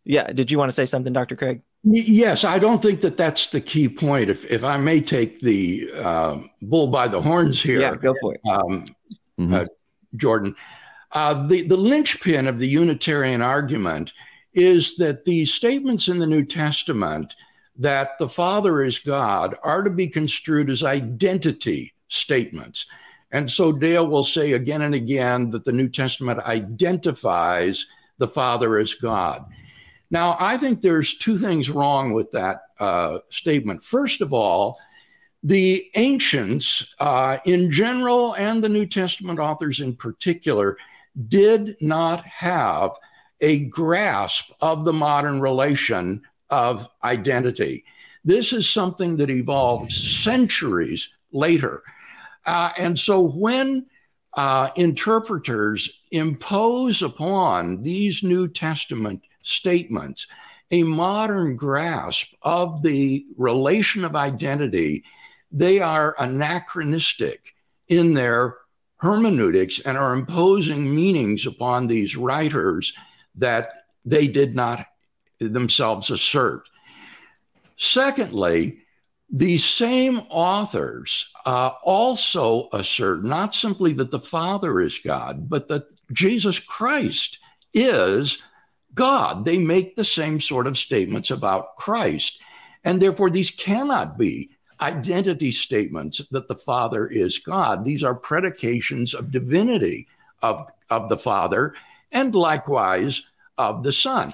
yeah. Did you want to say something, Dr. Craig? Yes, I don't think that that's the key point. If if I may take the uh, bull by the horns here, yeah, go for it, um, mm-hmm. uh, Jordan. Uh, the the linchpin of the Unitarian argument is that the statements in the New Testament that the Father is God are to be construed as identity statements. And so Dale will say again and again that the New Testament identifies the Father as God. Now, I think there's two things wrong with that uh, statement. First of all, the ancients uh, in general and the New Testament authors in particular did not have a grasp of the modern relation of identity. This is something that evolved centuries later. Uh, and so when uh, interpreters impose upon these New Testament statements a modern grasp of the relation of identity, they are anachronistic in their hermeneutics and are imposing meanings upon these writers that they did not themselves assert. Secondly, these same authors uh, also assert not simply that the Father is God, but that Jesus Christ is God. They make the same sort of statements about Christ. And therefore, these cannot be identity statements that the Father is God. These are predications of divinity of, of the Father and likewise of the Son.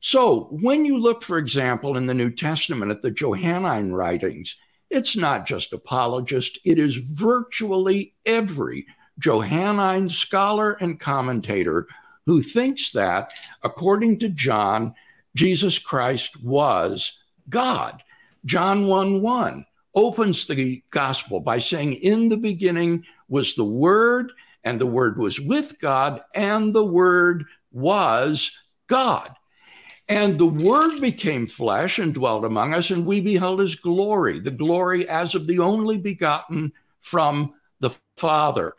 So, when you look, for example, in the New Testament at the Johannine writings, it's not just apologist, it is virtually every Johannine scholar and commentator who thinks that, according to John, Jesus Christ was God. John 1 1 opens the gospel by saying, In the beginning was the Word, and the Word was with God, and the Word was God. And the Word became flesh and dwelt among us, and we beheld his glory, the glory as of the only begotten from the Father.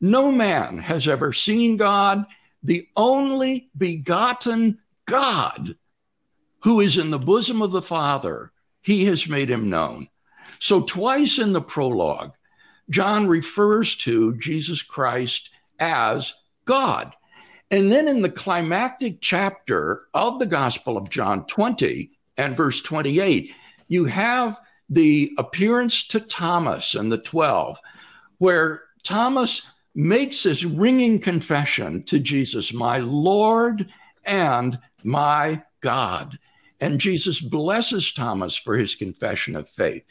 No man has ever seen God the only begotten God who is in the bosom of the Father, he has made him known. So, twice in the prologue, John refers to Jesus Christ as God. And then in the climactic chapter of the Gospel of John 20 and verse 28, you have the appearance to Thomas and the 12, where Thomas makes this ringing confession to Jesus, my Lord and my God. And Jesus blesses Thomas for his confession of faith.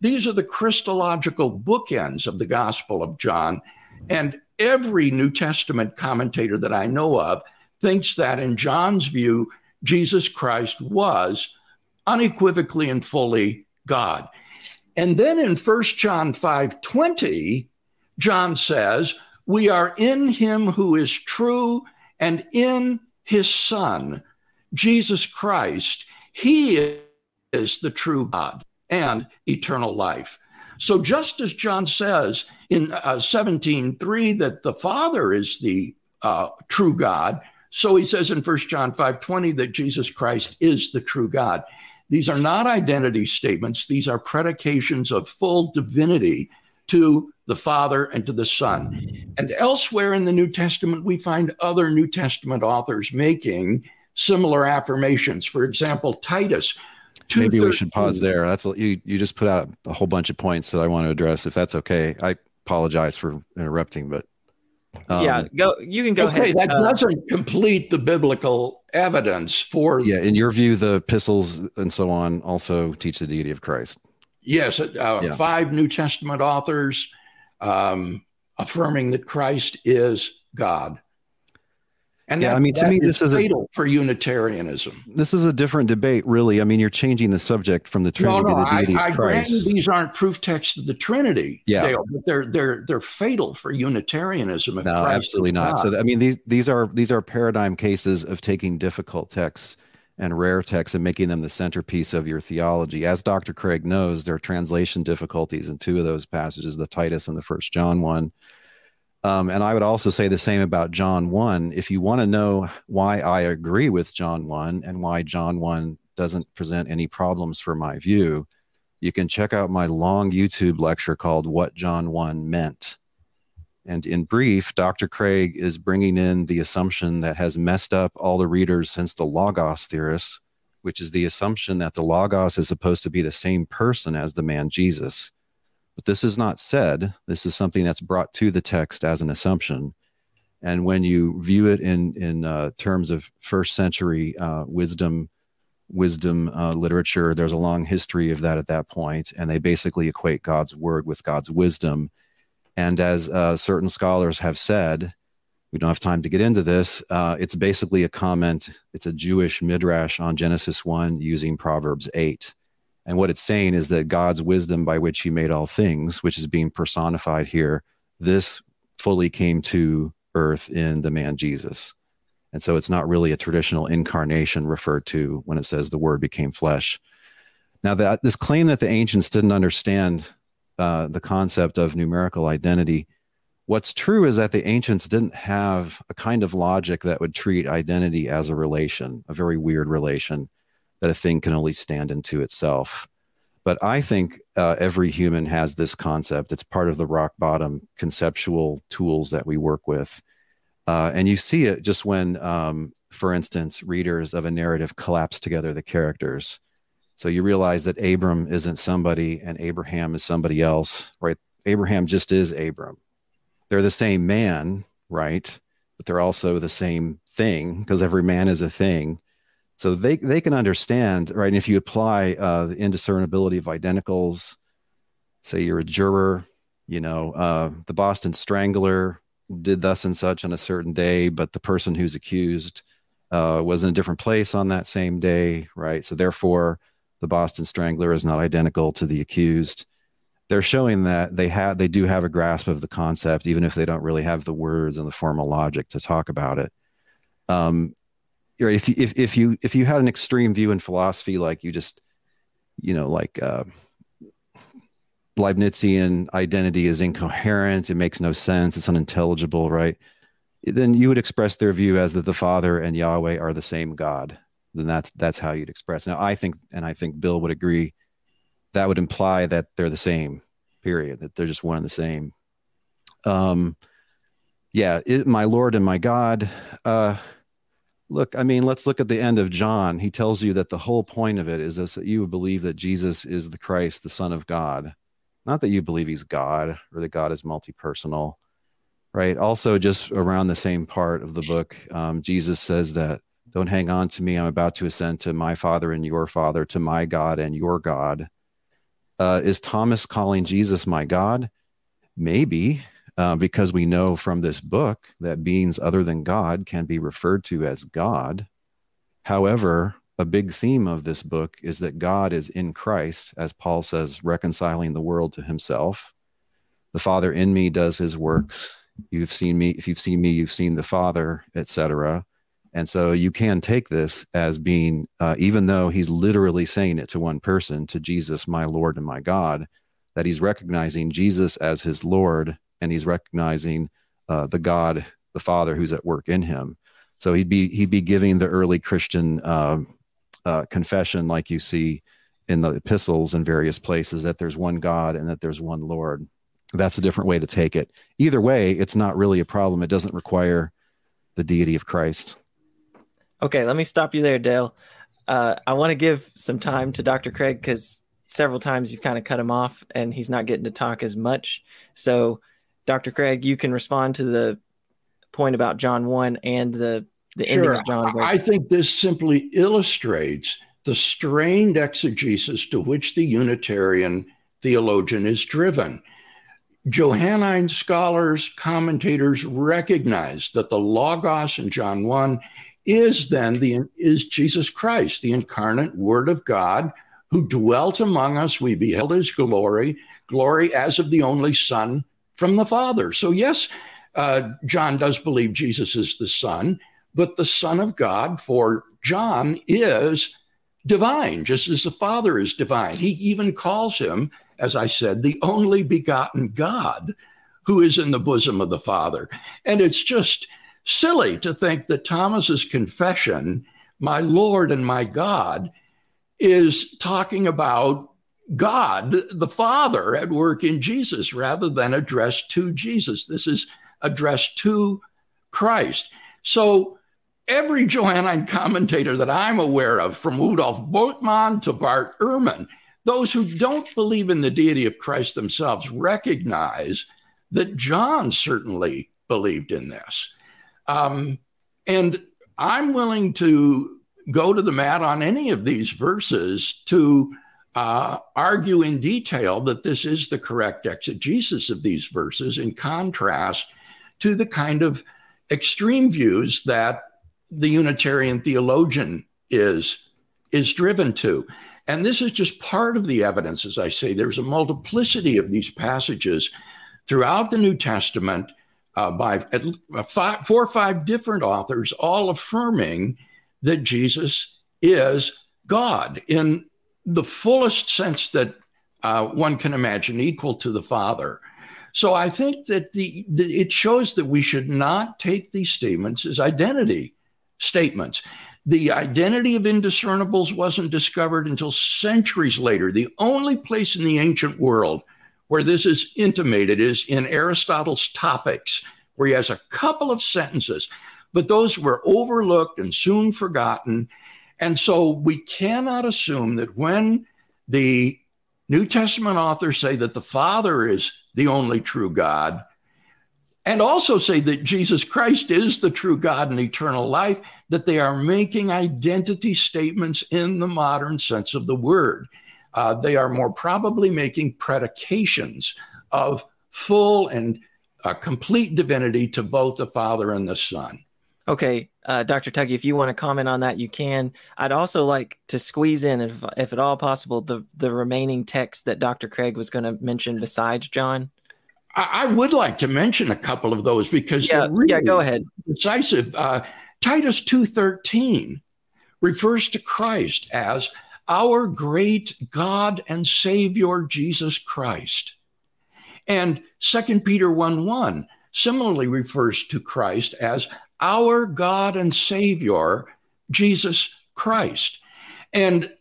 These are the Christological bookends of the Gospel of John. And every New Testament commentator that I know of thinks that, in John's view, Jesus Christ was unequivocally and fully God. And then in 1 John 5 20, John says, We are in him who is true and in his Son, Jesus Christ. He is the true God and eternal life. So, just as John says in uh, 17:3 that the Father is the uh, true God, so he says in 1 John 5:20 that Jesus Christ is the true God. These are not identity statements, these are predications of full divinity to the Father and to the Son. And elsewhere in the New Testament, we find other New Testament authors making similar affirmations. For example, Titus maybe we should pause there. That's you. You just put out a whole bunch of points that I want to address. If that's okay, I apologize for interrupting, but um, yeah, go. You can go okay, ahead. that uh, doesn't complete the biblical evidence for. Yeah, in your view, the epistles and so on also teach the deity of Christ. Yes, uh, yeah. five New Testament authors um, affirming that Christ is God. And yeah, that, I mean, to me, this is fatal a, for Unitarianism. This is a different debate, really. I mean, you're changing the subject from the Trinity no, no, to the deity I, of Christ. I these aren't proof texts of the Trinity, yeah, Dale, but they're they're they're fatal for Unitarianism. No, Christ absolutely not. So, I mean, these these are these are paradigm cases of taking difficult texts and rare texts and making them the centerpiece of your theology. As Dr. Craig knows, there are translation difficulties in two of those passages, the Titus and the First John one. Um, and I would also say the same about John 1. If you want to know why I agree with John 1 and why John 1 doesn't present any problems for my view, you can check out my long YouTube lecture called What John 1 Meant. And in brief, Dr. Craig is bringing in the assumption that has messed up all the readers since the Logos theorists, which is the assumption that the Logos is supposed to be the same person as the man Jesus. But this is not said. This is something that's brought to the text as an assumption. And when you view it in in uh, terms of first century uh, wisdom wisdom uh, literature, there's a long history of that at that point, and they basically equate God's word with God's wisdom. And as uh, certain scholars have said, we don't have time to get into this. Uh, it's basically a comment. It's a Jewish midrash on Genesis one using Proverbs eight and what it's saying is that God's wisdom by which he made all things, which is being personified here, this fully came to earth in the man Jesus. And so it's not really a traditional incarnation referred to when it says the word became flesh. Now, that this claim that the ancients didn't understand uh, the concept of numerical identity, what's true is that the ancients didn't have a kind of logic that would treat identity as a relation, a very weird relation that a thing can only stand into itself. But I think uh, every human has this concept. It's part of the rock bottom conceptual tools that we work with. Uh, and you see it just when, um, for instance, readers of a narrative collapse together the characters. So you realize that Abram isn't somebody and Abraham is somebody else, right? Abraham just is Abram. They're the same man, right? But they're also the same thing because every man is a thing so they they can understand right? And if you apply uh, the indiscernibility of identicals say you're a juror you know uh, the boston strangler did thus and such on a certain day but the person who's accused uh, was in a different place on that same day right? So therefore the boston strangler is not identical to the accused. They're showing that they have they do have a grasp of the concept even if they don't really have the words and the formal logic to talk about it. Um, right if you if, if you if you had an extreme view in philosophy like you just you know like uh, leibnizian identity is incoherent it makes no sense it's unintelligible right? Then you would express their view as that the father and yahweh are the same god. Then that's that's how you'd express. Now i think and i think bill would agree that would imply that they're the same period that they're just one and the same. Um yeah it, my lord and my god uh Look, I mean, let's look at the end of John. He tells you that the whole point of it is this, that you believe that Jesus is the Christ, the Son of God. Not that you believe he's God or that God is multi personal, right? Also, just around the same part of the book, um, Jesus says that don't hang on to me. I'm about to ascend to my Father and your Father, to my God and your God. Uh, is Thomas calling Jesus my God? Maybe uh, because we know from this book that beings other than God can be referred to as God. However, a big theme of this book is that God is in Christ, as Paul says, reconciling the world to himself. The Father in me does his works. You've seen me. If you've seen me, you've seen the Father, etc. And so you can take this as being, uh, even though he's literally saying it to one person, to Jesus, my Lord and my God, that he's recognizing Jesus as his Lord and he's recognizing uh, the God, the Father, who's at work in him. So he'd be he'd be giving the early Christian uh, uh, confession, like you see in the epistles in various places, that there's one God and that there's one Lord. That's a different way to take it. Either way, it's not really a problem. It doesn't require the deity of Christ. Okay, let me stop you there, Dale. uh, I want to give some time to Dr. Craig because several times you've kind of cut him off and he's not getting to talk as much. So, Dr. Craig, you can respond to the point about John 1 and the, the sure. ending of John. I think this simply illustrates the strained exegesis to which the Unitarian theologian is driven. Johannine scholars, commentators recognize that the Logos in John 1 is then the is Jesus Christ, the incarnate Word of God, who dwelt among us. We beheld his glory, glory as of the only Son from the Father. So, yes, uh, John does believe Jesus is the Son, but the Son of God for John is divine, just as the Father is divine. He even calls him, as I said, the only begotten God who is in the bosom of the Father. And it's just silly to think that Thomas's confession, my Lord and my God, is talking about God, the Father, at work in Jesus rather than addressed to Jesus. This is addressed to Christ. So every Johannine commentator that I'm aware of, from Rudolf Bultmann to Bart Ehrman, those who don't believe in the deity of Christ themselves recognize that John certainly believed in this. Um, and I'm willing to go to the mat on any of these verses to uh, argue in detail that this is the correct exegesis of these verses in contrast to the kind of extreme views that the Unitarian theologian is, is driven to. And this is just part of the evidence, as I say. There's a multiplicity of these passages throughout the New Testament uh, by five, four or five different authors, all affirming that Jesus is God in the fullest sense that uh, one can imagine, equal to the Father. So I think that the, the, it shows that we should not take these statements as identity statements. The identity of indiscernibles wasn't discovered until centuries later. The only place in the ancient world where this is intimated is in Aristotle's Topics, where he has a couple of sentences, but those were overlooked and soon forgotten. And so we cannot assume that when the New Testament authors say that the Father is the only true God, and also say that Jesus Christ is the true God and eternal life, that they are making identity statements in the modern sense of the word. Uh, they are more probably making predications of full and uh, complete divinity to both the Father and the Son. Okay, uh, Dr. Tuggy, if you want to comment on that, you can. I'd also like to squeeze in, if, if at all possible, the, the remaining text that Dr. Craig was going to mention besides John. I, would like to mention a couple of those because yeah, really yeah, go ahead. Decisive. Uh, Titus two thirteen refers to Christ as our great God and Savior Jesus Christ, and Second Peter one one similarly refers to Christ as our God and Savior Jesus Christ, and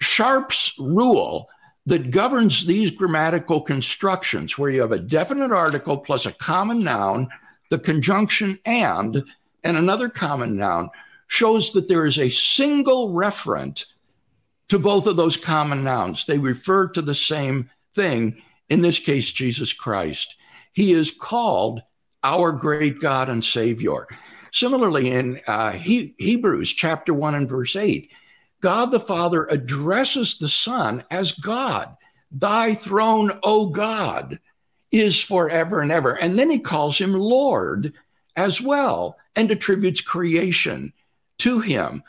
Sharp's rule that governs these grammatical constructions, where you have a definite article plus a common noun, the conjunction and, and another common noun, shows that there is a single referent to both of those common nouns. They refer to the same thing, in this case, Jesus Christ. He is called our great God and Savior. Similarly, in uh, he- Hebrews chapter 1 and verse 8, God the Father addresses the Son as God. Thy throne, O God, is forever and ever. And then he calls him Lord as well and attributes creation to him.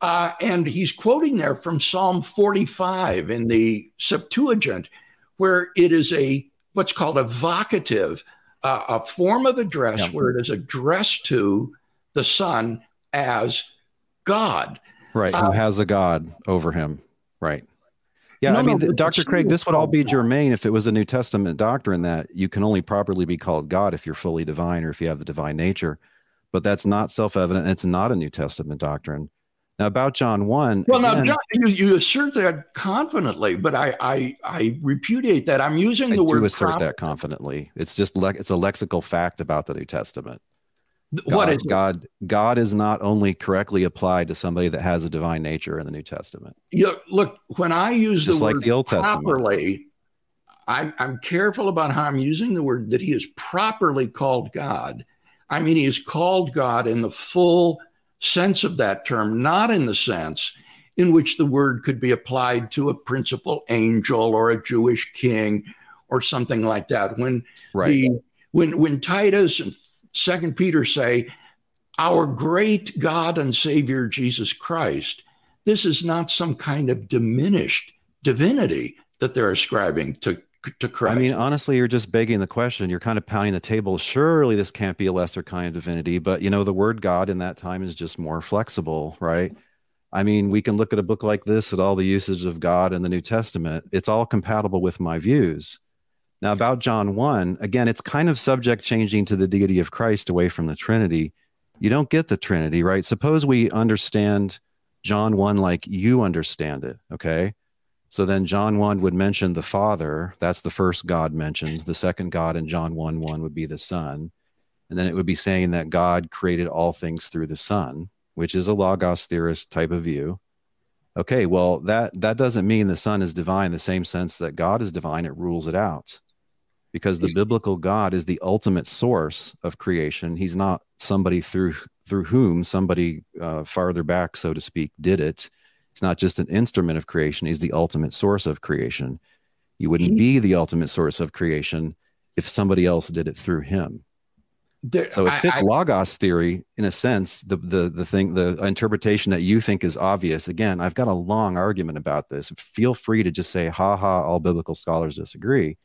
Uh, and he's quoting there from Psalm 45 in the Septuagint, where it is a what's called a vocative, uh, a form of address yeah. where it is addressed to the Son as God. Right. Uh, who has a God over him. Right. Yeah. No, I mean, no, Dr. Craig, this would all be germane if it was a New Testament doctrine that you can only properly be called God if you're fully divine or if you have the divine nature. But that's not self evident. It's not a New Testament doctrine. Now, about John 1. Well, again, now, John, you, you, assert that confidently, but I, I, I repudiate that. I'm using the I word. do assert that confidently. It's just, le- it's a lexical fact about the New Testament. God, what is God? God is not only correctly applied to somebody that has a divine nature in the New Testament. You, look, when I use Just the like word the Old Testament. properly, I, I'm careful about how I'm using the word that he is properly called God. I mean, he is called God in the full sense of that term, not in the sense in which the word could be applied to a principal angel or a Jewish king or something like that. When Right. the when when Titus and Second Peter say, "Our great God and Savior Jesus Christ," this is not some kind of diminished divinity that they're ascribing to to Christ." I mean, honestly, you're just begging the question. You're kind of pounding the table. Surely this can't be a lesser kind of divinity, but you know, the word God in that time is just more flexible, right? I mean, we can look at a book like this at all the usage of God in the New Testament. It's all compatible with my views. Now, about John 1, again, it's kind of subject changing to the deity of Christ away from the Trinity. You don't get the Trinity, right? Suppose we understand John 1 like you understand it, okay? So then John 1 would mention the Father. That's the first God mentioned. The second God in John 1 1 would be the Son. And then it would be saying that God created all things through the Son, which is a Logos theorist type of view. Okay, well, that, that doesn't mean the Son is divine in the same sense that God is divine. It rules it out because the biblical God is the ultimate source of creation. He's not somebody through through whom somebody uh, farther back, so to speak, did it. It's not just an instrument of creation. He's the ultimate source of creation. You wouldn't be the ultimate source of creation if somebody else did it through him. There- So it I- fits I- logos theory in a sense. The the the thing, the interpretation that you think is obvious. Again, I've got a long argument about this. Feel free to just say, "Ha ha!" All biblical scholars disagree.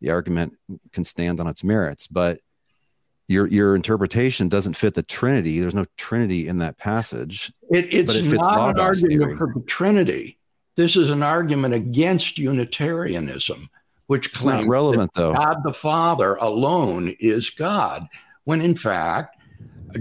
The argument can stand on its merits, but your your interpretation doesn't fit the Trinity. There's no Trinity in that passage. It, it's it not an argument theory. for the Trinity. This is an argument against Unitarianism, which claims relevant though. that God the Father alone is God, when in fact,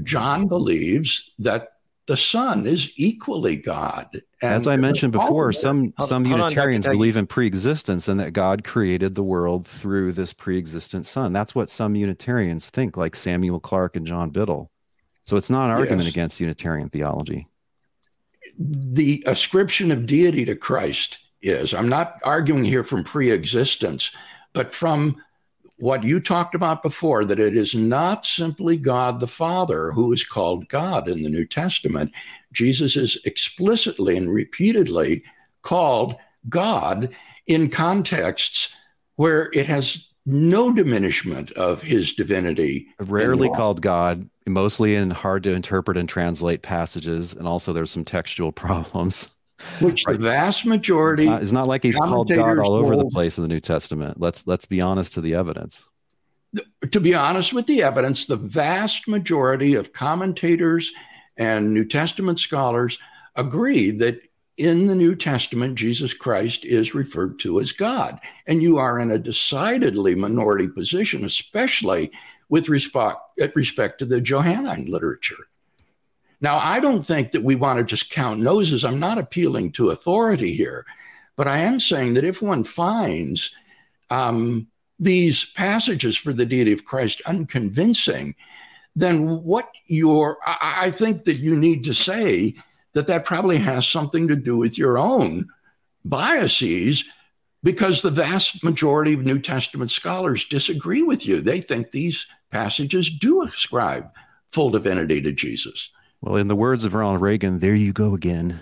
John believes that the Son is equally God. As I mentioned before, some Hold- some hold. Unitarians Dougie. believe in pre-existence and that God created the world through this pre-existent Son. That's what some Unitarians think, like Samuel Clarke and John Biddle. So it's not an argument Yes. against Unitarian theology. the ascription of deity to Christ is. I'm not arguing here from pre existence, but from what you talked about before that it is not simply God the Father who is called God in the New Testament. Jesus is explicitly and repeatedly called God in contexts where it has no diminishment of his divinity. Rarely called God, mostly in hard to interpret and translate passages, and also there's some textual problems. Which Right. the vast It's majority not, it's not like he's called God all over the place in the New Testament. Let's let's be honest to the evidence. to be honest with the evidence, the vast majority of commentators and New Testament scholars agree that in the New Testament, Jesus Christ is referred to as God. And you are in a decidedly minority position, especially with respect, uh, respect to the Johannine literature. Now, I don't think that we want to just count noses. I'm not appealing to authority here, but I am saying that if one finds um, these passages for the deity of Christ unconvincing, then what you're, I, I think that you need to say that that probably has something to do with your own biases because the vast majority of New Testament scholars disagree with you. They think these passages do ascribe full divinity to Jesus. Well, in the words of Ronald Reagan, there you go again.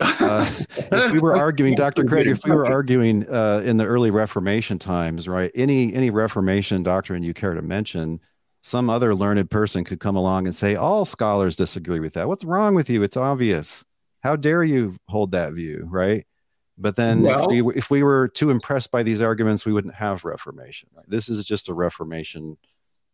Uh, if we were arguing, Dr. Craig, if we were arguing uh, in the early Reformation times, right? Any any Reformation doctrine you care to mention, some other learned person could come along and say, all scholars disagree with that. What's wrong with you? It's obvious. How dare you hold that view, right? But then Well- if, we, were- if we were too impressed by these arguments, we wouldn't have Reformation. Right? This is just a Reformation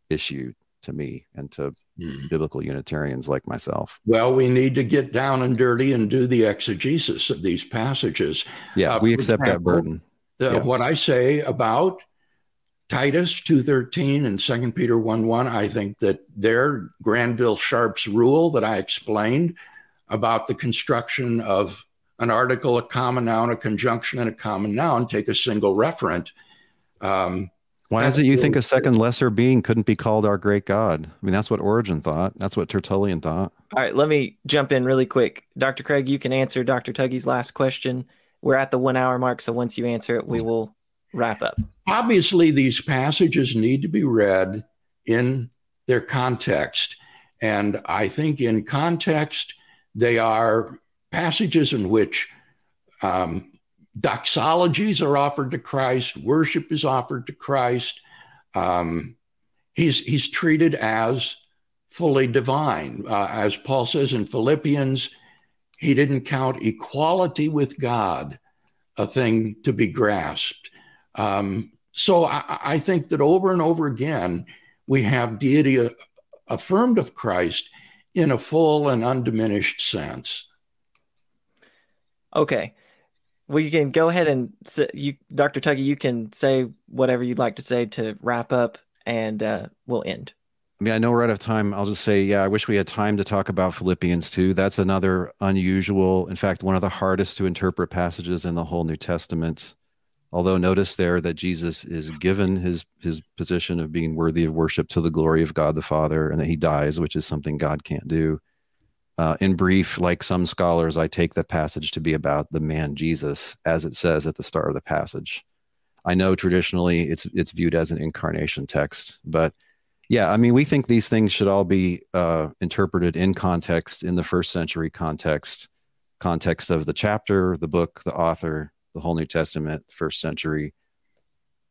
issue to me and to Hmm. biblical Unitarians like myself. Well, we need to get down and dirty and do the exegesis of these passages. Yeah, Uh, we accept that burden. The, Yeah. What I say about Titus 2.13 and 2 Peter 1.1, I think that their Granville Sharp's rule that I explained about the construction of an article, a common noun, a conjunction, and a common noun, take a single referent. Um, Why is it you think a second lesser being couldn't be called our great God? I mean, that's what Origen thought. That's what Tertullian thought. All right, let me jump in really quick. Dr. Craig, you can answer Dr. Tuggy's last question. We're at the one hour mark, so once you answer it, we will wrap up. Obviously, these passages need to be read in their context. And I think in context, they are passages in which um, doxologies are offered to Christ, worship is offered to Christ. Um, he's he's treated as fully divine, uh, as Paul says in Philippians. He didn't count equality with God a thing to be grasped. Um, so I, I, think that over and over again we have deity affirmed of Christ in a full and undiminished sense. Okay we can go ahead and you, Dr. Tuggy, you can say whatever you'd like to say to wrap up, and uh, we'll end. I mean, I know we're out of time. I'll just say, yeah, I wish we had time to talk about Philippians too. That's another unusual, in fact, one of the hardest to interpret passages in the whole New Testament. Although notice there that Jesus is given his his position of being worthy of worship to the glory of God the Father, and that he dies, which is something God can't do. Uh, in brief, like some scholars, I take the passage to be about the man Jesus, as it says at the start of the passage. I know traditionally it's it's viewed as an incarnation text, but yeah, I mean, we think these things should all be uh, interpreted in context, in the first century context, context of the chapter, the book, the author, the whole New Testament, first century.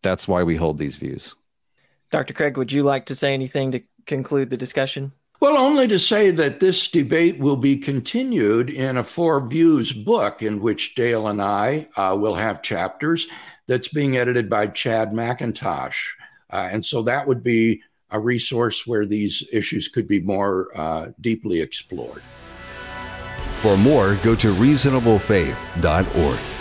That's why we hold these views. Dr. Craig, would you like to say anything to conclude the discussion? Well, only to say that this debate will be continued in a Four Views book in which Dale and I uh, will have chapters that's being edited by Chad McIntosh. Uh, and so that would be a resource where these issues could be more uh, deeply explored. For more, go to reasonablefaith.org.